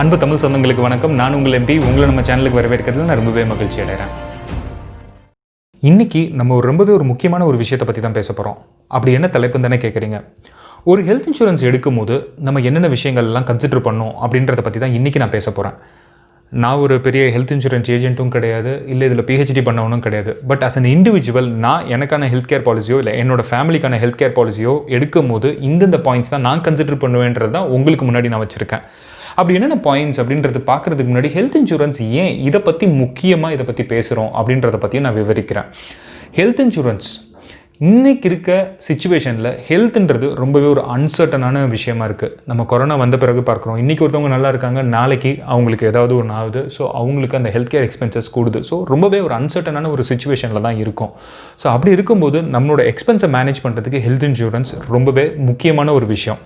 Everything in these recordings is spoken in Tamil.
அன்பு தமிழ் சொந்தங்களுக்கு வணக்கம். நான் உங்கள் எம்பி. உங்களை நம்ம சேனலுக்கு வரவேற்கிறதுல நான் ரொம்பவே மகிழ்ச்சி அடைகிறேன். இன்றைக்கி நம்ம ஒரு ரொம்பவே ஒரு முக்கியமான ஒரு விஷயத்தை பற்றி தான் பேச போகிறோம் அப்படி என்ன தலைப்புன்னு தானே கேட்குறீங்க ஒரு ஹெல்த் இன்சூரன்ஸ் எடுக்கும் போது நம்ம என்னென்ன விஷயங்கள்லாம் கன்சிடர் பண்ணோம் அப்படின்றத பற்றி தான் இன்றைக்கி நான் பேச போகிறேன் நான் ஒரு பெரிய ஹெல்த் இன்சூரன்ஸ் ஏஜென்ட்டும் கிடையாது. இல்லை இதில் பிஹெச்டி பண்ணவனும் கிடையாது. பட் அஸ் அன் இண்டிவிஜுவல் நான் எனக்கான ஹெல்த் கேர் பாலிசியோ இல்லை என்னோட ஃபேமிலிக்கான ஹெல்த் கேர் பாலிசியோ எடுக்கும் போது இந்தந்த பாயிண்ட்ஸ் தான் நான் கன்சிடர் பண்ணுவேன்றது தான் உங்களுக்கு முன்னாடி நான் வச்சுருக்கேன். அப்படி என்னென்ன பாயிண்ட்ஸ் அப்படின்றது பார்க்குறதுக்கு முன்னாடி ஹெல்த் இன்சூரன்ஸ் ஏன் இதை பற்றி முக்கியமாக இதை பற்றி பேசுகிறோம் அப்படின்றத பற்றியும் நான் விவரிக்கிறேன். ஹெல்த் இன்சூரன்ஸ் இன்றைக்கி இருக்க சுச்சுவேஷனில் ஹெல்த்துன்றது ரொம்பவே ஒரு அன்சர்டனான விஷயமா இருக்குது நம்ம கொரோனா வந்த பிறகு பார்க்குறோம். இன்றைக்கி ஒருத்தவங்க நல்லா இருக்காங்க நாளைக்கு அவங்களுக்கு ஏதாவது ஒன்று ஆகுது. ஸோ அவங்களுக்கு அந்த ஹெல்த் கேர் எக்ஸ்பென்சஸ் கூடுது. ஸோ ரொம்பவே ஒரு அன்சர்டனான ஒரு சுச்சுவேஷனில் தான் இருக்கும். ஸோ அப்படி இருக்கும்போது நம்மளோட எக்ஸ்பென்ஸை மேனேஜ் பண்ணுறதுக்கு ஹெல்த் இன்சூரன்ஸ் ரொம்பவே முக்கியமான ஒரு விஷயம்.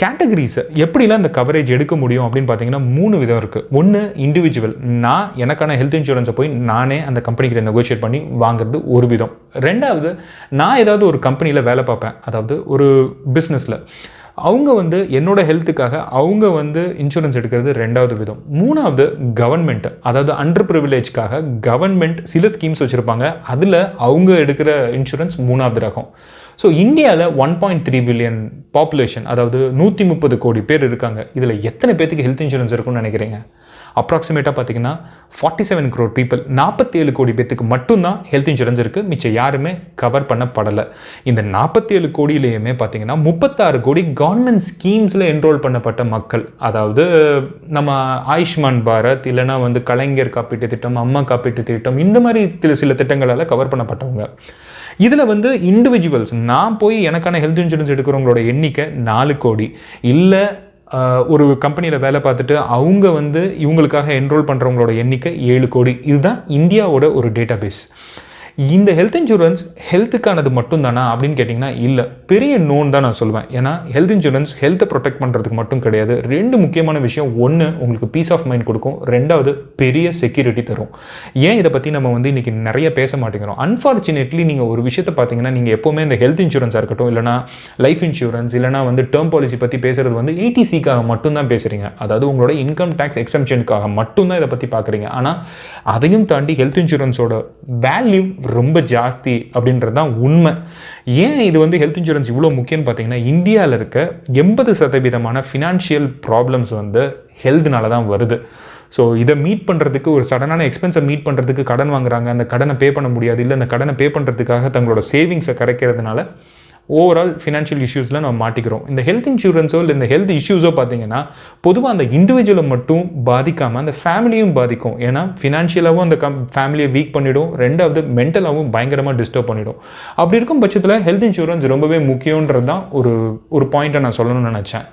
கேட்டகரிஸ் எப்படிலாம் இந்த கவரேஜ் எடுக்க முடியும் அப்படின்னு பார்த்தீங்கன்னா மூணு விதம் இருக்குது ஒன்று இண்டிவிஜுவல் நான் எனக்கான ஹெல்த் இன்சூரன்ஸை போய் நானே அந்த கம்பெனிக்கிட்ட நெகோஷியேட் பண்ணி வாங்குறது ஒரு விதம். ரெண்டாவது நான் ஏதாவது ஒரு கம்பெனியில் வேலை பார்ப்பேன். அதாவது ஒரு பிஸ்னஸில் அவங்க வந்து என்னோட ஹெல்த்துக்காக அவங்க வந்து இன்சூரன்ஸ் எடுக்கிறது ரெண்டாவது விதம். மூணாவது கவர்மெண்ட் அதாவது அண்டர் ப்ரிவிலேஜ்க்காக கவர்மெண்ட் சில ஸ்கீம்ஸ் வச்சுருப்பாங்க. அதில் அவங்க எடுக்கிற இன்சூரன்ஸ் மூணாவது ரகம். ஸோ இந்தியாவில் one point three billion population அதாவது நூற்றி முப்பது கோடி பேர் இருக்காங்க. இதில் எத்தனை பேத்துக்கு ஹெல்த் இன்சூரன்ஸ் இருக்கும்னு நினைக்கிறீங்க? அப்ராக்சிமேட்டாக பார்த்தீங்கன்னா ஃபார்ட்டி செவன் க்ரோர் பீப்புள் நாற்பத்தி ஏழு கோடி பேத்துக்கு மட்டும்தான் ஹெல்த் இன்சூரன்ஸ் இருக்குது மிச்சம் யாருமே கவர் பண்ணப்படலை. இந்த நாற்பத்தி ஏழு கோடியிலையுமே பார்த்தீங்கன்னா முப்பத்தாறு கோடி கவர்மெண்ட் ஸ்கீம்ஸில் என்ரோல் பண்ணப்பட்ட மக்கள். அதாவது நம்ம ஆயுஷ்மான் பாரத் இல்லைனா வந்து கலைஞர் காப்பீட்டு திட்டம் அம்மா காப்பீட்டு திட்டம் இந்த மாதிரி சில சில திட்டங்களால் கவர் பண்ணப்பட்டவங்க. இதில் வந்து இண்டிவிஜுவல்ஸ் நான் போய் எனக்கான ஹெல்த் இன்சூரன்ஸ் எடுக்கிறவங்களோட எண்ணிக்கை நாலு கோடி. இல்லை ஒரு கம்பெனியில் வேலை பார்த்துட்டு அவங்க வந்து இவங்களுக்காக என்ரோல் பண்ணுறவங்களோட எண்ணிக்கை ஏழு கோடி. இதுதான் இந்தியாவோட ஒரு டேட்டா பேஸ் இந்த ஹெல்த் இன்சூரன்ஸ் ஹெல்த்துக்கானது மட்டும்தானா அப்படின்னு கேட்டிங்கன்னா இல்லை. பெரிய நோன் தான் நான் சொல்லுவேன் ஏன்னா ஹெல்த் இன்சூரன்ஸ் ஹெல்த்தை ப்ரொடெக்ட் பண்ணுறதுக்கு மட்டும் கிடையாது. ரெண்டு முக்கியமான விஷயம். ஒன்று உங்களுக்கு பீஸ் ஆஃப் மைண்ட் கொடுக்கும். ரெண்டாவது பெரிய செக்யூரிட்டி தரும். ஏன் இதை பற்றி நம்ம வந்து இன்றைக்கி நிறைய பேச மாட்டேங்கிறோம்? அன்ஃபார்ச்சுனேட்லி நீங்கள் ஒரு விஷயத்தை பார்த்தீங்கன்னா நீங்கள் எப்போவுமே இந்த ஹெல்த் இன்சூரன்ஸாக இருக்கட்டும் இல்லைனா லைஃப் இன்சூரன்ஸ் இல்லைனா வந்து டேர்ம் பாலிசி பற்றி பேசுகிறது வந்து ஏடிசிக்காக மட்டும்தான் பேசுகிறீங்க அதாவது உங்களோட இன்கம் டேக்ஸ் எக்ஸம்ஷனுக்காக மட்டும்தான் இதை பற்றி பார்க்குறீங்க. ஆனால் அதையும் தாண்டி ஹெல்த் இன்சூரன்ஸோட வேல்யூ ரொம்ப ஜாஸ்தி அப்படின்றது தான் உண்மை. ஏன் இது வந்து ஹெல்த் இன்சூரன்ஸ் இவ்வளோ முக்கியம்னு பார்த்தீங்கன்னா இந்தியாவில் இருக்க எண்பது சதவீதமான ஃபினான்ஷியல் ப்ராப்ளம்ஸ் வந்து ஹெல்த்னால தான் வருது. ஸோ இதை மீட் பண்ணுறதுக்கு ஒரு சடனான எக்ஸ்பென்ஸை மீட் பண்ணுறதுக்கு கடன் வாங்குறாங்க. அந்த கடனை பே பண்ண முடியாது. இல்லை அந்த கடனை பே பண்ணுறதுக்காக தங்களோட சேவிங்ஸை கரைக்கிறதுனால ஓவரால் ஃபினான்ஷியல் இஷ்யூஸில் நம்ம மாட்டிக்கிறோம். இந்த ஹெல்த் இன்சூரன்ஸோ இல்லை இந்த ஹெல்த் இஷ்யூஸோ பார்த்தீங்கன்னா பொதுவாக அந்த இண்டிவிஜுவலை மட்டும் பாதிக்காமல் அந்த ஃபேமிலியும் பாதிக்கும். ஏன்னா ஃபினான்ஷியலாகவும் அந்த கம் ஃபேமிலியை வீக் பண்ணிவிடும் ரெண்டாவது மென்டலாகவும் பயங்கரமாக டிஸ்டர்ப் பண்ணிவிடும் அப்படி இருக்கும் பட்சத்தில் ஹெல்த் இன்சூரன்ஸ் ரொம்பவே முக்கியன்றது தான் ஒரு ஒரு பாயிண்ட்டை நான் சொல்லணும்னு நினச்சேன்.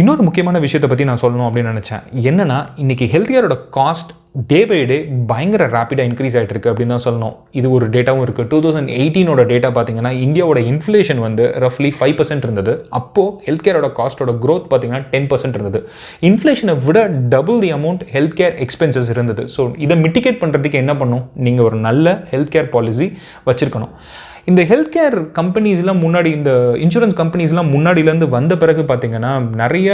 இன்னொரு முக்கியமான விஷயத்தை பற்றி நான் சொல்லணும் அப்படின்னு நினச்சேன். என்னென்னா இன்றைக்கி ஹெல்த்தியரோட காஸ்ட் டே பை டே பயங்கர ரேப்பிடாக இன்க்ரீஸ் ஆகிட்டு அப்படின்னு தான் சொல்லணும். இது ஒரு டேட்டாவும் இருக்குது டூ தௌசண்ட் எயிட்டீனோட டேட்டா பார்த்தீங்கன்னா இந்தியாவோட இன்ஃப்ளேஷன் வந்து ரஃப்லி ஃபைவ் பர்சன்ட் இருந்தது. அப்போது ஹெல்த் கேரோட காஸ்ட்டோட க்ரோத் பார்த்தீங்கன்னா டென் பர்சன்ட் இருந்தது. இன்ஃப்ளேஷனை விட double the amount health care expenses இருந்தது. ஸோ இதை மிட்டிகேட் பண்ணுறதுக்கு என்ன பண்ணும்? நீங்கள் ஒரு நல்ல ஹெல்த் கேர் பாலிசி வச்சுருக்கணும். இந்த ஹெல்த் கேர் கம்பெனிஸ்லாம் முன்னாடி இந்த இன்சூரன்ஸ் கம்பெனிஸ்லாம் முன்னாடியிலேருந்து வந்த பிறகு பார்த்தீங்கன்னா நிறைய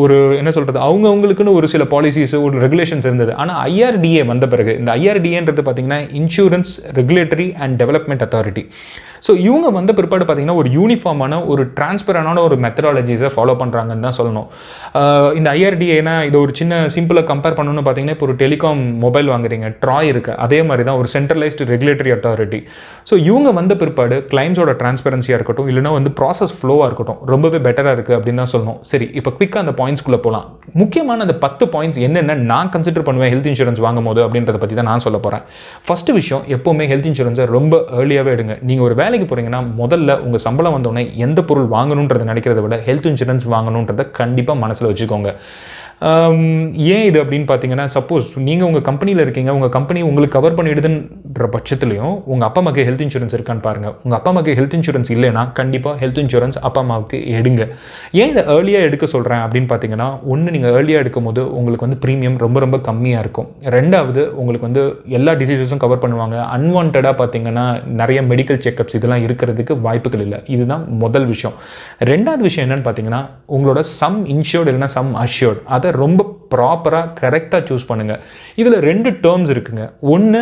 ஒரு என்ன சொல்கிறது அவங்கவுங்களுக்குன்னு ஒரு சில பாலிசிஸ் ஒரு ரெகுலேஷன்ஸ் இருந்தது. ஆனால் ஐஆர்டிஏ வந்த பிறகு இந்த ஐஆர்டிஏன்றது பார்த்தீங்கன்னா insurance regulatory and development authority so இவங்க வந்த பிற்பாடு பார்த்தீங்கன்னா ஒரு யூனிஃபார்மான ஒரு டிரான்ஸ்பரண்டான ஒரு மெத்தடாலஜிஸை ஃபாலோ பண்ணுறாங்கன்னு தான் சொல்லணும். இந்த ஐஆர்டிஏனா இது ஒரு சின்ன சிம்பிளாக கம்பேர் பண்ணணும்னு பார்த்தீங்கன்னா இப்போ ஒரு டெலிகாம் மொபைல் வாங்குறீங்க ட்ராய் இருக்குது அதே மாதிரி தான் ஒரு சென்ட்ரலைஸ்டு ரெகுலேட்டரி அத்தாரிட்டி ஸோ இவங்க வந்த பிற்பாடு கிளைம்ஸோட டிரான்ஸ்பரன்சியாக இருக்கட்டும் இல்லைனா வந்து ப்ராசஸ் ஃப்ளோவாக இருக்கட்டும் ரொம்பவே பெட்டராக இருக்குது அப்படின்னு தான் சொல்லணும். சரி இப்போ குவிக்காக அந்த பாயிண்ட்ஸ்குள்ளே போகலாம் முக்கியமான அந்த பத்து பாயிண்ட்ஸ் என்னென்ன நான் கன்சிடர் பண்ணுவேன் ஹெல்த் இன்சூரன்ஸ் வாங்கும் போது அப்படின்றத பற்றி தான் நான் சொல்ல போகிறேன் ஃபஸ்ட்டு விஷயம் எப்போவுமே ஹெல்த் இன்சூரன்ஸை ரொம்ப ஏர்லியாகவே எடுங்க. நீங்கள் ஒரு வேலைக்கு போகிறீங்கன்னா முதல்ல உங்கள் சம்பளம் வந்தோடனே எந்த பொருள் வாங்கணுன்றதை நினைக்கிறத விட ஹெல்த் இன்சூரன்ஸ் வாங்கணுன்றதை கண்டிப்பாக மனசில் வச்சுக்கோங்க. ஏன் இது அப்படின்னு பார்த்தீங்கன்னா சப்போஸ் நீங்கள் உங்கள் கம்பெனியில் இருக்கீங்க உங்கள் கம்பெனி உங்களுக்கு கவர் அப்படின்ற பட்சத்துலையும் உங்கள் அப்பா அம்மாக்கு ஹெல்த் இன்சூரன்ஸ் இருக்கான்னு பாருங்கள் உங்கள் அப்பா அம்மாக்கு ஹெல்த் இன்சூரன்ஸ் இல்லைன்னா கண்டிப்பாக ஹெல்த் இன்சூரன்ஸ் அப்பா அம்மாவுக்கு எடுங்க. ஏன் இதை ஏர்லியாக எடுக்க சொல்கிறேன் அப்படின்னு பார்த்தீங்கன்னா ஒன்று நீங்கள் ஏர்லியாக எடுக்கும் போது உங்களுக்கு வந்து ப்ரீமியம் ரொம்ப ரொம்ப கம்மியாக இருக்கும். ரெண்டாவது உங்களுக்கு வந்து எல்லா டிசீசஸும் கவர் பண்ணுவாங்க. அன்வான்டாக பார்த்தீங்கன்னா நிறைய மெடிக்கல் செக்கப்ஸ் இதெல்லாம் இருக்கிறதுக்கு வாய்ப்புகள் இல்லை. இதுதான் முதல் விஷயம். ரெண்டாவது விஷயம் என்னன்னு பார்த்தீங்கன்னா உங்களோட சம் இன்ஷூர்டு இல்லைன்னா சம் அஷ்யூர்ட் அதை ரொம்ப ப்ராப்பராக கரெக்டாக சூஸ் பண்ணுங்கள் இதில் ரெண்டு டேர்ம்ஸ் இருக்குங்க. ஒன்று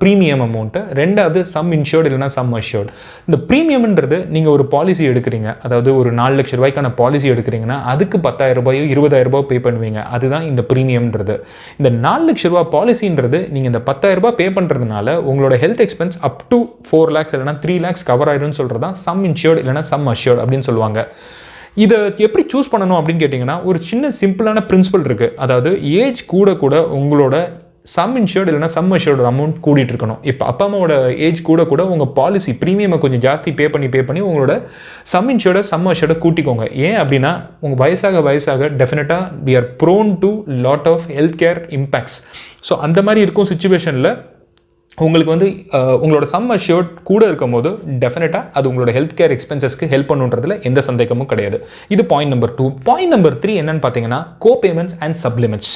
ப்ரீமியம் அமௌண்ட்டு ரெண்டாவது சம் இன்ஷோர்டு இல்லைனா சம் அஷ்யூர்டு இந்த ப்ரீமியம்ன்றது நீங்கள் ஒரு பாலிசி எடுக்கிறீங்க அதாவது ஒரு நாலு லட்ச ரூபாய்க்கான பாலிசி எடுக்கிறீங்கன்னா அதுக்கு பத்தாயிரம் ரூபாயோ இருபதாயிரம் ரூபாய் பே பண்ணுவீங்க. அதுதான் இந்த ப்ரீமியம்ன்றது இந்த நாலு லட்ச ரூபா பாலிசின்றது நீங்கள் இந்த பத்தாயிரம் ரூபாய் பே பண்ணுறதுனால உங்களோட health expense up to four lakhs இல்லைனா த்ரீ லேக்ஸ் கவர் ஆயிடும்னு சொல்கிறது தான் சம் இன்ஷோர்டு இல்லைனா சம் அஷ்யூர்டு அப்படின்னு சொல்லுவாங்க. இதை எப்படி சூஸ் பண்ணணும் அப்படின்னு கேட்டிங்கன்னா ஒரு சின்ன சிம்பிளான பிரின்சிபல் இருக்குது அதாவது ஏஜ் கூட கூட உங்களோட சம் இன்ஷூர்டு இல்லைனா சம் அஷ்யூர்டு அமௌண்ட் கூடிட்டு இருக்கணும் இப்போ அப்பா அம்மாவோட ஏஜ் கூட கூட உங்கள் பாலிசி ப்ரீமியமை கொஞ்சம் ஜாஸ்தி பே பண்ணி பே பண்ணி உங்களோட சம் இன்ஷூர்டை சம் அஷ்யூர்டை கூட்டிக்கோங்க. ஏன் அப்படின்னா உங்கள் வயசாக வயசாக டெஃபினட்டாக we are prone to lot of health care impacts so அந்த மாதிரி இருக்கும் சுச்சுவேஷனில் உங்களுக்கு வந்து உங்களோட சம் அஷ்யூர்ட் கூட இருக்கும் போது டெஃபினட்டாக அது உங்களோட ஹெல்த் கேர் எக்ஸ்பென்சஸ்க்கு ஹெல்ப் பண்ணுன்றதுல எந்த சந்தேகமும் கிடையாது. இது point number two point number three என்னன்னு பார்த்தீங்கன்னா கோ பேமெண்ட்ஸ் அண்ட் சப்ளிமெண்ட்ஸ்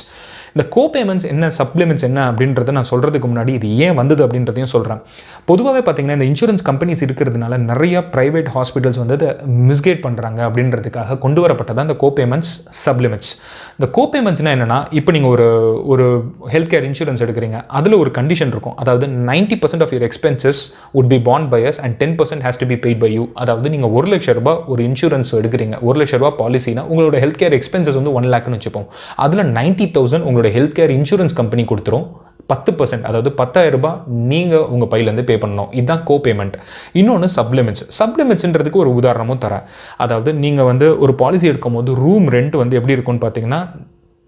இந்த கோபேமெண்ட்ஸ் என்ன சப்ளிமெண்ட்ஸ் என்ன அப்படின்றத நான் சொல்கிறதுக்கு முன்னாடி இது ஏன் வந்தது அப்படின்றதையும் சொல்கிறேன் பொதுவாகவே பார்த்தீங்கன்னா இந்த இன்சூரன்ஸ் கம்பெனிஸ் இருக்கிறதுனால நிறைய ப்ரைவேட் ஹாஸ்பிட்டல்ஸ் வந்து அதை மிஸ்கேட் பண்ணுறாங்க அப்படின்றதுக்காக கொண்டு வரப்பட்டதான் இந்த கோபேமெண்ட்ஸ் சப்ளிமெண்ட்ஸ் இந்த கோபேமெண்ட்ஸ்னால் என்னென்னா இப்போ நீங்கள் ஒரு ஒரு ஹெல்த் கேர் இன்சூரன்ஸ் எடுக்கிறீங்க அதில் ஒரு கண்டிஷன் இருக்கும். அதாவது ninety percent of your expenses would be bond by and ten percent has to be paid by you அதாவது நீங்கள் ஒரு லட்ச ரூபா ஒரு இன்சூரன்ஸ் எடுக்கிறீங்க ஒரு லட்ச ரூபா பாலிசினா உங்களோட ஹெல்த் கேர் எக்ஸ்பென்சஸ் வந்து ஒன் லேக்னு வச்சுப்போம். அதில் நைன்ட்டி தௌசண்ட் உங்களோட ஹெல்த் கேர் இன்சூரன்ஸ் கம்பெனி கொடுத்துரும். பத்து பர்சன்ட் அதாவது பத்தாயிரம் ரூபாய் நீங்கள் உங்கள் பையிலேருந்து பே பண்ணணும். இதுதான் கோ பேமெண்ட் இன்னொன்று சப்ளிமெண்ட்ஸ் சப்ளிமெண்ட்ஸ்ன்றதுக்கு ஒரு உதாரணமும் தரேன். அதாவது நீங்கள் வந்து ஒரு பாலிசி எடுக்கும் போது ரூம் ரெண்ட் வந்து எப்படி இருக்கும்னு பார்த்தீங்கன்னா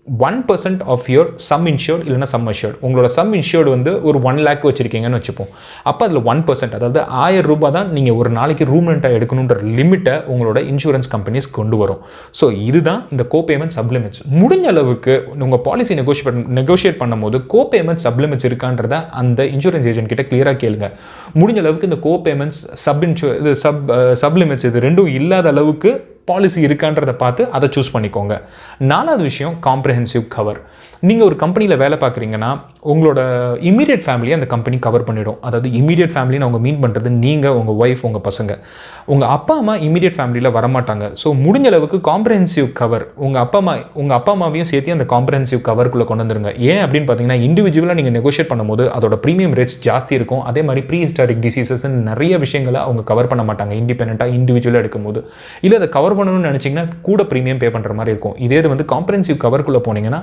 one percent of your sum insured இல்லைனா சம் அஷ்யூர்ட் உங்களோட சம் இன்ஷூர்டு வந்து ஒரு ஒன் லேக் வச்சுருக்கீங்கன்னு வச்சுப்போம். அப்போ அதில் ஒன் பர்சன்ட் அதாவது ஆயிரம் ரூபாய் தான் நீங்கள் ஒரு நாளைக்கு ரூம் ரெண்ட்டாக எடுக்கணுன்ற லிமிட்டை உங்களோட இன்சூரன்ஸ் கம்பெனிஸ் கொண்டு வரும். ஸோ இதுதான் இந்த கோ பேமெண்ட் சப்ளிமெண்ட்ஸ் முடிஞ்ச அளவுக்கு உங்கள் பாலிசி நெகோஷியேட் நெகோஷியேட் பண்ணும்போது கோ பேமெண்ட் சப்ளிமெண்ட்ஸ் இருக்கான்றத அந்த இன்சூரன்ஸ் ஏஜென்ட் கிட்ட கிளியராக கேளுங்க. முடிஞ்ச அளவுக்கு இந்த கோ பேமெண்ட்ஸ் சப் இன்சூ இது சப் சப்ளிமெண்ட்ஸ் இது ரெண்டும் இல்லாத அளவுக்கு பாலிசி இருக்கான்றதை பார்த்து அதை சூஸ் பண்ணிக்கோங்க. நாலாவது விஷயம் காம்ப்ரஹென்சிவ் கவர் நீங்கள் ஒரு கம்பெனியில் வேலை பார்க்குறீங்கன்னா உங்களோட இமீடியட் ஃபேமிலியை அந்த கம்பெனி கவர் பண்ணிவிடும் அதாவது இமீடியட் ஃபேமிலின்னு அவங்க மீன் பண்ணுறது நீங்கள் உங்கள் ஒய்ஃப் உங்கள் பசங்க. உங்கள் அப்பா அம்மா இமீடியட் ஃபேமிலியில் வரமாட்டாங்க. ஸோ முடிஞ்ச அளவுக்கு காம்ப்ரஹென்சிவ் கவர் உங்கள் அப்பா அம்மா உங்கள் அப்பா அம்மாவையும் சேர்த்து அந்த காம்ப்ரஹென்சிவ் கவருக்குள்ளே கொண்டு வந்துருங்க. ஏன் அப்படின்னு பார்த்தீங்கன்னா இண்டிவிஜுவலாக நீங்கள் நெகோஷியேட் பண்ணும்போது அதோட ப்ரீமியம் ரேட்ஸ் ஜாஸ்தி இருக்கும். அதே மாதிரி ப்ரீ ஹிஸ்டாரிக் டிசீசஸ் நிறைய விஷயங்களை அவங்க கவர் பண்ண மாட்டாங்க. இண்டிபெண்ட்டாக இண்டிவிஜுவலாக எடுக்கும்போது. இல்லை அதை கவர் பண்ணணும்னு நினச்சிங்கன்னா கூட ப்ரீமியம் பே பண்ணுற மாதிரி இருக்கும். இதே இது வந்து காம்ப்ரஹென்சிவ் கவருக்குள்ளே போனீங்கன்னா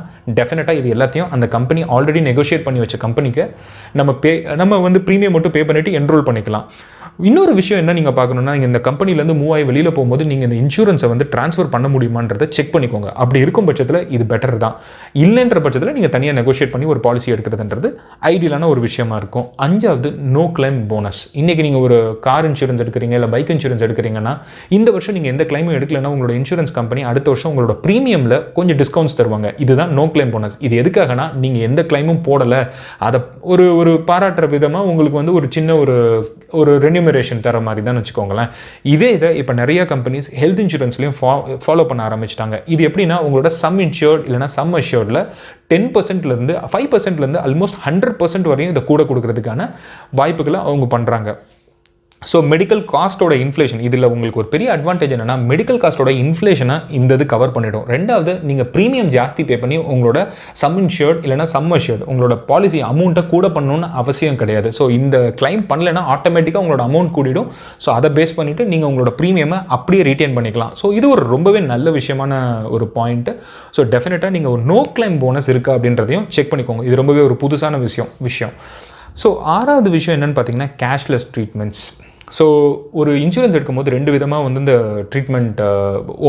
டெஃபினட்டாக இது எல்லாத்தையும் அந்த கம்பெனி ஆல்ரெடி நெகோஷியேட் பண்ணி வச்ச கம்பெனிக்கு நம்ம பே நம்ம வந்து ப்ரீமியம் மட்டும் பே பண்ணிட்டு என்ரோல் பண்ணிக்கலாம். இன்னொரு விஷயம் என்ன நீங்கள் பார்க்கணுன்னா நீங்கள் இந்த கம்பெனிலேருந்து மூவ் ஆகி வெளியில் போகும்போது நீங்கள் இந்த இன்சூரன்ஸை வந்து ட்ரான்ஸ்ஃபர் பண்ண முடியுமான்றதை செக் பண்ணிக்கோங்க. அப்படி இருக்கும் பட்சத்தில் இது பெட்டர் தான். இல்லைன்ற பட்சத்தில் நீங்கள் தனியாக நெகோஷியேட் பண்ணி ஒரு பாலிசி எடுக்கிறதுன்றது ஐடியலான ஒரு விஷயமா இருக்கும். அஞ்சாவது நோ கிளைம் போனஸ் இன்றைக்கி நீங்கள் ஒரு கார் இன்சூரன்ஸ் எடுக்கிறீங்க இல்லை பைக் இன்சூரன்ஸ் எடுக்கிறீங்கன்னா இந்த வருஷம் நீங்கள் எந்த கிளைமும் எடுக்கலைன்னா உங்களோட இன்சூரன்ஸ் கம்பெனி அடுத்த வருஷம் உங்களோட ப்ரீமியமில் கொஞ்சம் டிஸ்கவுண்ட்ஸ் தருவாங்க. இதுதான் நோ கிளைம் போனஸ் இது எதுக்காகனா நீங்கள் எந்த கிளைமும் போடலை. அதை ஒரு ஒரு பாராட்டுற விதமாக உங்களுக்கு வந்து ஒரு சின்ன ஒரு ஒரு ரெனியூமரேஷன் தர மாதிரி தான் வச்சுக்கோங்களேன். இதே இதை இப்போ நிறைய கம்பெனிஸ் ஹெல்த் இன்சூரன்ஸ்லையும் ஃபா ஃபாலோ பண்ண ஆரம்பிச்சிட்டாங்க. இது எப்படின்னா உங்களோட சம் இன்ஷூர்ட் இல்லைனா சம் அஷ்யூர்டில் டென் பர்சன்ட்லேருந்து ஃபைவ் பர்சன்ட்லேருந்து ஆல்மோஸ்ட் ஹண்ட்ரட் பர்சன்ட் வரையும் இதை கூட கொடுக்கறதுக்கான வாய்ப்புகளை அவங்க பண்ணுறாங்க ஸோ மெடிக்கல் காஸ்ட்டோட இன்ஃப்ளேஷன் இதில் உங்களுக்கு ஒரு பெரிய அட்வான்டேஜ் என்னன்னா மெடிக்கல் காஸ்ட்டோட இன்ஃப்ளேஷனை இந்த இது கவர் பண்ணிடும். ரெண்டாவது நீங்கள் ப்ரீமியம் ஜாஸ்தி பே பண்ணி உங்களோட சம் இன்ஷூர்ட் இல்லைனா சம் அஷ்யூர்ட் உங்களோட பாலிசி அமௌண்ட்டை கூட பண்ணணும்னு அவசியம் கிடையாது. ஸோ இந்த கிளைம் பண்ணலைன்னா ஆட்டோமேட்டிக்காக உங்களோட அமௌண்ட் கூடிடும். ஸோ அதை பேஸ் பண்ணிவிட்டு நீங்கள் உங்களோட ப்ரீமியமை அப்படியே ரீட்டைன் பண்ணிக்கலாம். ஸோ இது ஒரு ரொம்பவே நல்ல விஷயமான ஒரு பாயிண்ட்டு ஸோ டெஃபினட்டாக நீங்கள் ஒரு நோ கிளைம் போனஸ் இருக்கா அப்படின்றதையும் செக் பண்ணிக்கோங்க. இது ரொம்பவே ஒரு புதுசான விஷயம் விஷயம். ஸோ ஆறாவது விஷயம் என்னென்னு பார்த்தீங்கன்னா கேஷ்லெஸ் ட்ரீட்மெண்ட்ஸ் ஸோ ஒரு இன்சூரன்ஸ் எடுக்கும்போது ரெண்டு விதமாக வந்து இந்த ட்ரீட்மெண்ட்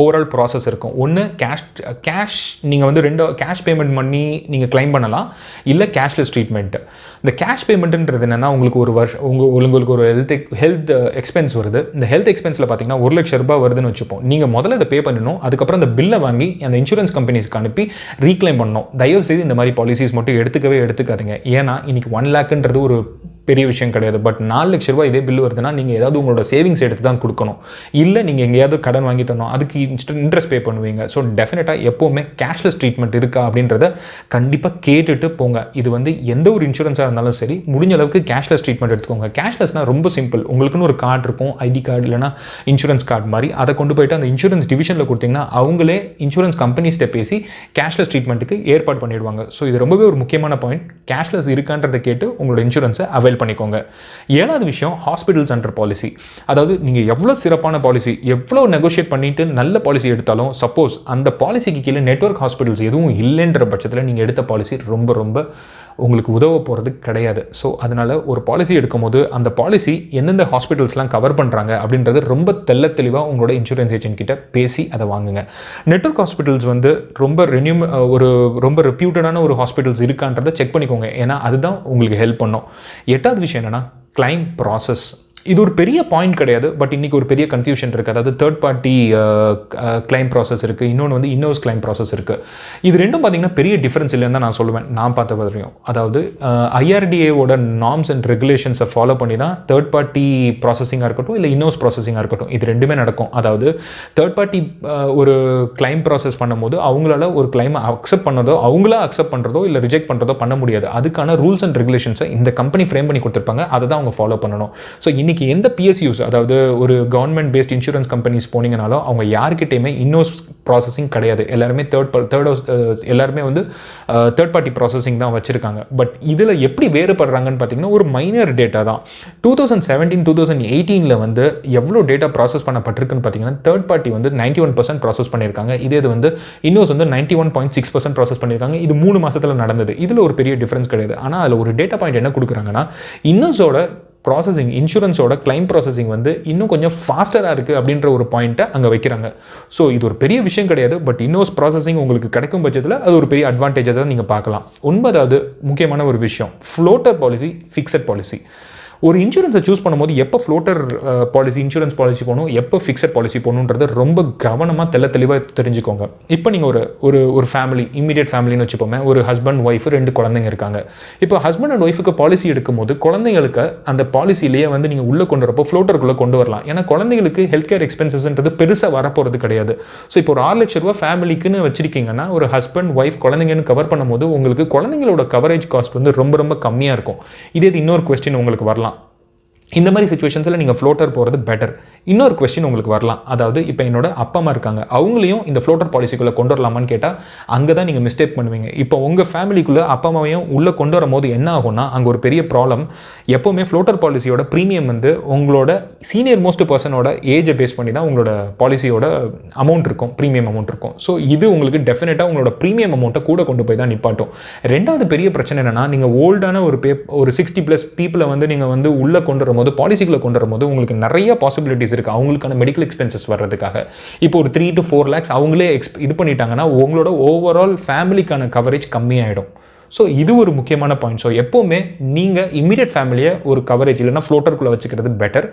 ஓவரால் ப்ராசஸ் இருக்கும். ஒன்று கேஷ் கேஷ் நீங்கள் வந்து ரெண்டு கேஷ் பேமெண்ட் பண்ணி நீங்கள் க்ளைம் பண்ணலாம். இல்லை கேஷ்லெஸ் ட்ரீட்மெண்ட்டு இந்த கேஷ் பேமெண்ட்டுன்றது என்னென்னா உங்களுக்கு ஒரு வருஷம் உங்கள் உங்களுக்கு ஒரு ஹெல்த் ஹெல்த் எக்ஸ்பென்ஸ் வருது. இந்த ஹெல்த் எக்ஸ்பென்ஸில் பார்த்தீங்கன்னா ஒரு லட்ச ரூபாய் வருதுன்னு வச்சுப்போம். நீங்கள் முதல்ல இதை பே பண்ணணும். அதுக்கப்புறம் அந்த பில்லை வாங்கி அந்த இன்சூரன்ஸ் கம்பெனிஸ்க்கு அனுப்பி ரீக்ளைம் பண்ணணும். தயவு செய்து இந்த மாதிரி பாலிசிஸ் மட்டும் எடுத்துக்கவே எடுத்துக்காதீங்க. ஏன்னா இன்றைக்கி ஒன் லேக்குன்றது ஒரு பெரிய விஷயம் கிடையாது. பட் நாலு லட்ச ரூபாய் இதே பில் வருதுன்னா நீங்கள் ஏதாவது உங்களோட சேவிங்ஸ் எடுத்து தான் கொடுக்கணும். இல்லை நீங்கள் எங்கேயாவது கடன் வாங்கி தரணும். அதுக்கு இன்ட்ரெஸ்ட் பே பண்ணுவீங்க. ஸோ டெஃபினட்டாக எப்போவுமே கேஷ்லெஸ் ட்ரீட்மெண்ட் இருக்கா அப்படின்றத கண்டிப்பாக கேட்டுட்டு போங்க. இது வந்து எந்த ஒரு இன்சூரன்ஸாக இருந்தாலும் சரி முடிஞ்ச அளவுக்கு கேஷ்லெஸ் ட்ரீட்மெண்ட் எடுத்துக்கோங்க. கேஷ்லெஸ்னால் ரொம்ப சிம்பிள் உங்களுக்குன்னு ஒரு கார்டு இருக்கும் ஐடி கார்டு இல்லைனா இன்சூரன்ஸ் கார்டு மாதிரி. அதை கொண்டு போயிட்டு அந்த இன்சூரன்ஸ் டிவிஷனில் கொடுத்தீங்கன்னா அவங்களே இன்சூரன்ஸ் கம்பெனிஸ்ட்டை பேசி கேஷ்லெஸ் ட்ரீட்மெண்ட்டுக்கு ஏற்பாடு பண்ணிடுவாங்க. ஸோ இது ரொம்பவே ஒரு முக்கியமான பாயிண்ட் கேஷ்லெஸ் இருக்கான்றதை கேட்டு உங்களோட இன்சூரன்ஸை அவைல் பண்ணிக்கோங்க. ஏழாவது விஷயம் ஹாஸ்பிட்டல்ஸ் அண்டர் பாலிசி அதாவது நீங்கள் எவ்வளோ சிறப்பான பாலிசி எவ்வளோ நெகோஷியேட் பண்ணிட்டு நல்ல பாலிசி எடுத்தாலும் சப்போஸ் அந்த பாலிசிக்கு கீழே நெட்வொர்க் ஹாஸ்பிட்டல்ஸ் எதுவும் இல்லைன்ற பட்சத்தில் நீங்கள் எடுத்த பாலிசி ரொம்ப ரொம்ப உங்களுக்கு உதவ போகிறது கிடையாது. ஸோ அதனால் ஒரு பாலிசி எடுக்கும்போது அந்த பாலிசி எந்தெந்த ஹாஸ்பிட்டல்ஸ்லாம் கவர் பண்ணுறாங்க அப்படின்றது ரொம்ப தெல்ல தெளிவாக உங்களோட இன்சூரன்ஸ் ஏஜென்ட் கிட்ட பேசி அதை வாங்குங்க. நெட்வொர்க் ஹாஸ்பிட்டல்ஸ் வந்து ரொம்ப ரெனியூ ஒரு ரொம்ப ரெப்யூட்டடான ஒரு ஹாஸ்பிட்டல்ஸ் இருக்கான்றதை செக் பண்ணிக்கோங்க. ஏன்னா அதுதான் உங்களுக்கு ஹெல்ப் பண்ணும். எட்டாவது விஷயம் என்னென்னா கிளைம் ப்ராசஸ் இது ஒரு பெரிய பாயிண்ட் கிடையாது பட் இன்றைக்கி ஒரு பெரிய கன்ஃபியூஷன் இருக்குது அதாவது தேர்ட் பார்ட்டி கிளைம் ப்ராசஸ் இருக்குது இன்னொன்று வந்து இன்னோஸ் கிளைம் ப்ராசஸ் இருக்குது இது ரெண்டும் பார்த்தீங்கன்னா பெரிய டிஃப்ரென்ஸ் இல்லைன்னு தான் நான் சொல்லுவேன். நான் பார்த்த வரையும் அதாவது ஐஆர்டிஏவோட நார்ம்ஸ் அண்ட் ரெகுலேஷன்ஸை ஃபாலோ பண்ணி தான் தேர்ட் பார்ட்டி ப்ராசஸிங்காக இருக்கட்டும் இல்லை இன்னோஸ் ப்ராசஸிங்காக இருக்கட்டும் இது ரெண்டுமே நடக்கும். அதாவது தேர்ட் பார்ட்டி uh, ஒரு கிளைம் ப்ராசஸ் பண்ணும்போது அவங்களால ஒரு கிளைமை அக்செப்ட் பண்ணதோ அவங்களா அக்செப்ட் பண்ணுறதோ இல்லை ரிஜெக்ட் பண்ணுறதோ பண்ண முடியாது. அதுக்கான ரூல்ஸ் அண்ட் ரெகுலேஷன்ஸை இந்த கம்பெனி ஃப்ரேம் பண்ணி கொடுத்துருப்பாங்க. அதை தான் அவங்க ஃபாலோ பண்ணணும். ஸோ இன்றைக்கி எந்த பிஎஸ்யூஸ் அதாவது ஒரு கவர்மெண்ட் பேஸ்ட் இன்சூரன்ஸ் கம்பெனிஸ் போனீங்கனாலும் அவங்க யார்கிட்டையுமே இன்னோஸ் ப்ராசஸிங் கிடையாது. எல்லாருமே தேர்ட் தேர்ட் ஹவுஸ் எல்லாருமே வந்து தேர்ட் பார்ட்டி ப்ராசஸிங் தான் வச்சுருக்காங்க. பட் இதில் எப்படி வேறுபடுறாங்கன்னு பார்த்தீங்கன்னா ஒரு மைனர் டேட்டா தான். Two thousand seventeen two thousand எயிட்டீனில் வந்து எவ்வளோ டேட்டா ப்ராசஸ் பண்ணப்பட்டிருக்குன்னு பார்த்தீங்கன்னா தேர்ட் பார்ட்டி வந்து நைன்டி ஒன் பர்சன்ட் ப்ராசஸ் பண்ணியிருக்காங்க. இதே இது வந்து இன்னோஸ் வந்து ninety one point six percent process பண்ணியிருக்காங்க. இது மூணு மாதத்தில் நடந்தது. இதில் ஒரு பெரிய டிஃப்ரென்ஸ் கிடையாது. ஆனால் அதில் ஒரு டேட்டா பாயிண்ட் என்ன கொடுக்குறாங்கன்னா இன்னோஸோட ப்ராசஸிங் இன்சூரன்ஸோட கிளைம் ப்ராசஸிங் வந்து இன்னும் கொஞ்சம் ஃபாஸ்டராக இருக்குது அப்படின்ற ஒரு பாயிண்ட்டை அங்கே வைக்கிறாங்க. ஸோ இது ஒரு பெரிய விஷயம் கிடையாது பட் இன்னோஸ் ப்ராசஸிங் உங்களுக்கு கிடைக்கும் பட்சத்தில் அது ஒரு பெரிய அட்வான்டேஜாக தான் நீங்கள் பார்க்கலாம். ஒன்பதாவது முக்கியமான ஒரு விஷயம் ஃப்ளோட்டர் பாலிசி ஃபிக்ஸட் பாலிசி ஒரு இன்சூரன்ஸை சூஸ் பண்ணும்போது எப்போ ஃப்ளோட்டர் பாலிசி இன்சூரன்ஸ் பாலிசி போகணும் எப்போ ஃபிக்ஸட் பாலிசி போகணுன்றது ரொம்ப கவனமாக தெல்ல தெளிவாக தெரிஞ்சுக்கோங்க. இப்போ நீங்கள் ஒரு ஒரு ஒரு ஃபேமிலி இமீடியட் ஃபேமிலின்னு வச்சுப்போமே ஒரு ஹஸ்பண்ட் ஒய்ஃப் ரெண்டு குழந்தைங்க இருக்காங்க. இப்போ ஹஸ்பண்ட் அண்ட் ஒய்ஃபுக்கு பாலிசி எடுக்கும்போது குழந்தைங்களுக்கு அந்த பாலிசிலேயே வந்து நீங்கள் உள்ளே கொண்டு வரப்போ ஃப்ளோட்டருக்குள்ளே கொண்டு வரலாம். ஏன்னா குழந்தைங்களுக்கு ஹெல்த் கேர் எக்ஸ்பென்சஸ்ன்றது பெருசாக வரப்போகிறது கிடையாது. ஸோ இப்போ ஒரு ஆறு லட்ச ரூபா ஃபேமிலிக்குன்னு வச்சிருக்கீங்கன்னா ஒரு ஹஸ்பண்ட் ஒய்ஃப் குழந்தைங்கன்னு கவர் பண்ணும்போது உங்களுக்கு குழந்தைங்களோட கவரேஜ் காஸ்ட் வந்து ரொம்ப ரொம்ப கம்மியாக இருக்கும். இதே இது இன்னொரு கொஸ்டின் உங்களுக்கு வரலாம். இந்த மாதிரி சுச்சுவேஷன்ஸில் நீங்கள் ஃப்ளோட்டர் போகிறது பெட்டர் இன்னொரு கொஸ்டின் உங்களுக்கு வரலாம். அதாவது இப்போ என்னோட அப்பா அம்மா இருக்காங்க. அவங்களையும் இந்த ஃப்ளோட்டர் பாலிசிக்குள்ளே கொண்டு வரலாமான்னு கேட்டால் அங்கே தான் நீங்கள் மிஸ்டேக் பண்ணுவீங்க. இப்போ உங்கள் ஃபேமிலிக்குள்ளே அப்பா அம்மாவையும் உள்ளே கொண்டு வரும்போது என்ன ஆகும்னா அங்கே ஒரு பெரிய ப்ராப்ளம் எப்போவுமே ஃப்ளோட்டர் பாலிசியோட ப்ரீமியம் வந்து உங்களோட சீனியர் மோஸ்ட் பர்சனோட ஏஜை பேஸ் பண்ணி தான் உங்களோட பாலிசியோட அமௌண்ட் இருக்கும். ப்ரீமியம் அமௌண்ட் இருக்கும். ஸோ இது உங்களுக்கு டெஃபினட்டாக உங்களோட ப்ரீமியம் அமௌண்ட்டை கூட கொண்டு போய் தான் நிப்பாட்டும். ரெண்டாவது பெரிய பிரச்சனை என்னென்னா நீங்கள் ஓல்டான ஒரு பே ஒரு சிக்ஸ்டி ப்ளஸ் பீப்புளை வந்து நீங்கள் வந்து உள்ளே கொண்டு வரும்போது பாலிசிக்குள்ளே கொண்டு வரும்போது உங்களுக்கு நிறைய பாசிபிலிட்டிஸ் இருக்குது அவங்களுக்கான மெடிக்கல் எக்ஸ்பென்சஸ் வர்றதுக்காக. இப்போ ஒரு த்ரீ டு ஃபோர் லேக்ஸ் அவங்களே எக்ஸ் இது பண்ணிட்டாங்கன்னா உங்களோட ஓவரால் ஃபேமிலிக்கான கவரேஜ் கம்மியாயிடும். ஸோ இது ஒரு முக்கியமான பாயிண்ட் ஸோ எப்போவுமே நீங்கள் இமீடியட் ஃபேமிலியை ஒரு கவரேஜ் இல்லைன்னா ஃப்ளோட்டருக்குள்ளே வச்சுக்கிறது பெட்டர்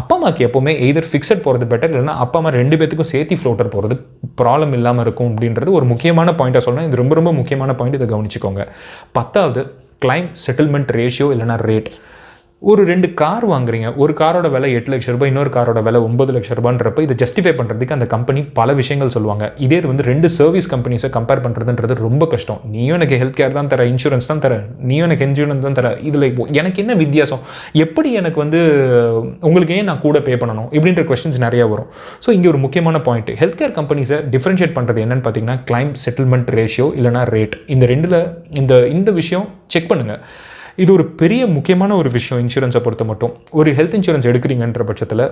அப்பா அம்மாக்கு எப்போவுமே எய்தர் ஃபிக்ஸட் போகிறது பெட்டர் இல்லைன்னா அப்பா அம்மா ரெண்டு பேத்துக்கும் சேர்த்து ஃப்ளோட்டர் போகிறது ப்ராப்ளம் இல்லாமல் இருக்கும் அப்படின்றது ஒரு முக்கியமான பாயிண்ட்டாக சொல்கிறேன் இது ரொம்ப ரொம்ப முக்கியமான பாயிண்ட் இதை கவனிச்சுக்கோங்க. பத்தாவது கிளைம் செட்டில்மெண்ட் ரேஷியோ இல்லைனா ரேட் ஒரு ரெண்டு கார் வாங்குறீங்க. ஒரு காரோட விலை எட்டு லட்ச ரூபாய் இன்னொரு காரோட விலை ஒன்பது லட்ச ரூபான்றப்ப இதை ஜஸ்டிஃபை பண்ணுறதுக்கு அந்த கம்பெனி பல விஷயங்கள் சொல்லுவாங்க. இதே இது வந்து ரெண்டு சர்வீஸ் கம்பெனிஸை கம்பேர் பண்ணுறதுன்றது ரொம்ப கஷ்டம். நீயும் எனக்கு ஹெல்த் கேர் தான் தர இன்சூரன்ஸ் தான் தர நீயும் எனக்கு இன்சூரன்ஸ் தான் தர. இதில் எனக்கு என்ன வித்தியாசம்? எப்படி எனக்கு வந்து உங்களுக்கு ஏன் நான் கூட பே பண்ணணும்? இப்படின்ற கொஸ்டின்ஸ் நிறையா வரும். ஸோ இங்கே ஒரு முக்கியமான பாயிண்ட் ஹெல்த் கேர் கம்பெனிஸை டிஃப்ரென்ஷியேட் பண்ணுறது என்னன்னு பார்த்தீங்கன்னா கிளைம் செட்டில்மெண்ட் ரேஷியோ இல்லைனா ரேட் இந்த ரெண்டில் இந்த இந்த விஷயம் செக் பண்ணுங்கள் இது ஒரு பெரிய முக்கியமான ஒரு விஷயம் இன்சூரன்ஸை பொறுத்த மட்டும். ஒரு ஹெல்த் இன்சூரன்ஸ் எடுக்கிறீங்கன்ற பட்சத்தில்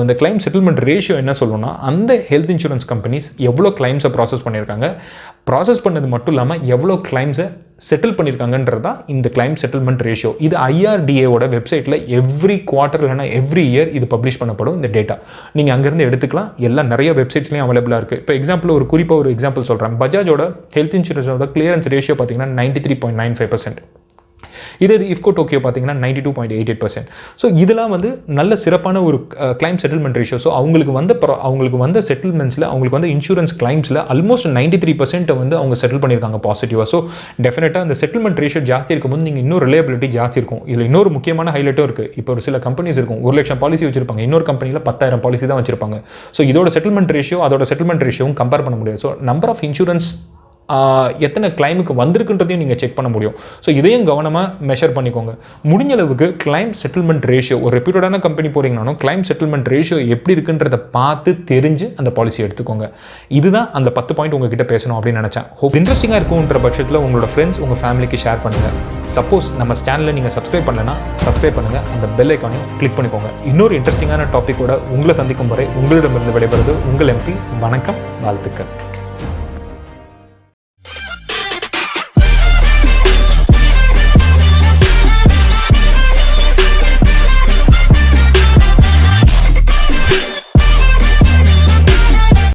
அந்த கிளைம் செட்டில்மெண்ட் ரேஷியோ என்ன சொல்லணும்னா அந்த ஹெல்த் இன்சூரன்ஸ் கம்பெனிஸ் எவ்வளோ கிளைம்ஸை ப்ராசஸ் பண்ணியிருக்காங்க ப்ராசஸ் பண்ணது மட்டும் இல்லாமல் எவ்வளோ கிளைம்ஸை செட்டில் பண்ணியிருக்காங்கன்றது தான் இந்த கிளைம் செட்டில்மெண்ட் ரேஷியோ இது ஐஆர்டிஏவோட வெப்சைட்டில் எவ்ரி குவார்டர் இல்லைனா எவ்ரி இயர் இது பப்ளிஷ் பண்ணப்படும் இந்த டேட்டா நீங்கள் அங்கேருந்து எடுத்துக்கலாம். எல்லாம் நிறைய வெப்சைட்ஸ்லையும் அவைலபிளாக இருக்குது இப்போ எக்ஸாம்பிள் ஒரு குறிப்பாக ஒரு எக்ஸாம்பிள் சொல்கிறேன் பஜாஜோட ஹெல்த் இன்சூரன்ஸோட கிளியரன்ஸ் ரேஷியோ பார்த்தீங்கன்னா ninety three point nine five percent இதே இது இஃப்கோ டோக்கியோ பார்த்தீங்கன்னா ninety two point eight eight percent so இதெல்லாம் வந்து நல்ல சிறப்பான ஒரு கிளைம் செட்டில்மெண்ட் ரேஷியோ ஸோ அவங்களுக்கு வந்த pro- அவங்களுக்கு வந்த செட்டில்மெண்ட்ஸில் அவங்களுக்கு வந்து இன்சூரன்ஸ் கிளைம்ஸில் ஆல்மோஸ்ட் நைன்டி த்ரீ பர்சன்ட்டை வந்து அவங்க செட்டில் பண்ணியிருக்காங்க பாசிட்டிவாக ஸோ டெஃபினட்டாக அந்த செட்டில்மெண்ட் ரேஷியோ ஜாஸ்தி இருக்கும்போது நீங்கள் இன்னும் ரிலேபிலிட்டி ஜாஸ்தி இருக்கும். இதில் இன்னொரு முக்கியமான ஹைலைட்டும் இருக்குது இப்போ ஒரு சில கம்பெனிஸ் இருக்கும். ஒரு லட்சம் பாலிசி வச்சிருப்பாங்க. இன்னொரு கம்பெனியில் பத்தாயிரம் பாலிசி தான் வச்சிருப்பாங்க. ஸோ இதோட செட்டில்மெண்ட் ரேஷியோ அதோட செட்டில்மெண்ட் ரேஷியோவும் கம்பேர் பண்ண முடியாது. ஸோ நம்பர் ஆஃப் இன்சூரன்ஸ் எத்தனை கிளைமுக்கு வந்திருக்குன்றதையும் நீங்கள் செக் பண்ண முடியும். ஸோ இதையும் கவனமாக மெஷர் பண்ணிக்கோங்க. முடிஞ்ச அளவுக்கு கிளைம் செட்டில்மெண்ட் ரேஷியோ ஒரு ரெப்யூட்டடான கம்பெனி போகிறீங்கனாலும் கிளைம் செட்டில்மெண்ட் ரேஷியோ எப்படி இருக்குன்றத பார்த்து தெரிஞ்சு அந்த பாலிசி எடுத்துக்கோங்க. இதுதான் அந்த பத்து பாயிண்ட் உங்ககிட்ட பேசணும் அப்படின்னு நினச்சேன். ஹோப் இன்ட்ரெஸ்டிங்காக இருக்கும்ன்ற பட்சத்தில் உங்களோட ஃப்ரெண்ட்ஸ் உங்கள் ஃபேமிலிக்கு ஷேர் பண்ணுங்கள் சப்போஸ் நம்ம சேனலில் நீங்கள் சப்ஸ்கிரைப் பண்ணலைன்னா சப்ஸ்கிரைப் பண்ணுங்கள் அந்த பெல் ஐக்கானையும் கிளிக் பண்ணிக்கோங்க. இன்னொரு இன்ட்ரெஸ்டிங்கான டாப்பிக்கோட உங்களை சந்திக்கும் வரை உங்களிடமிருந்து விடைபெறுவது உங்கள் எம்பி வணக்கம் வாழ்த்துக்கள்.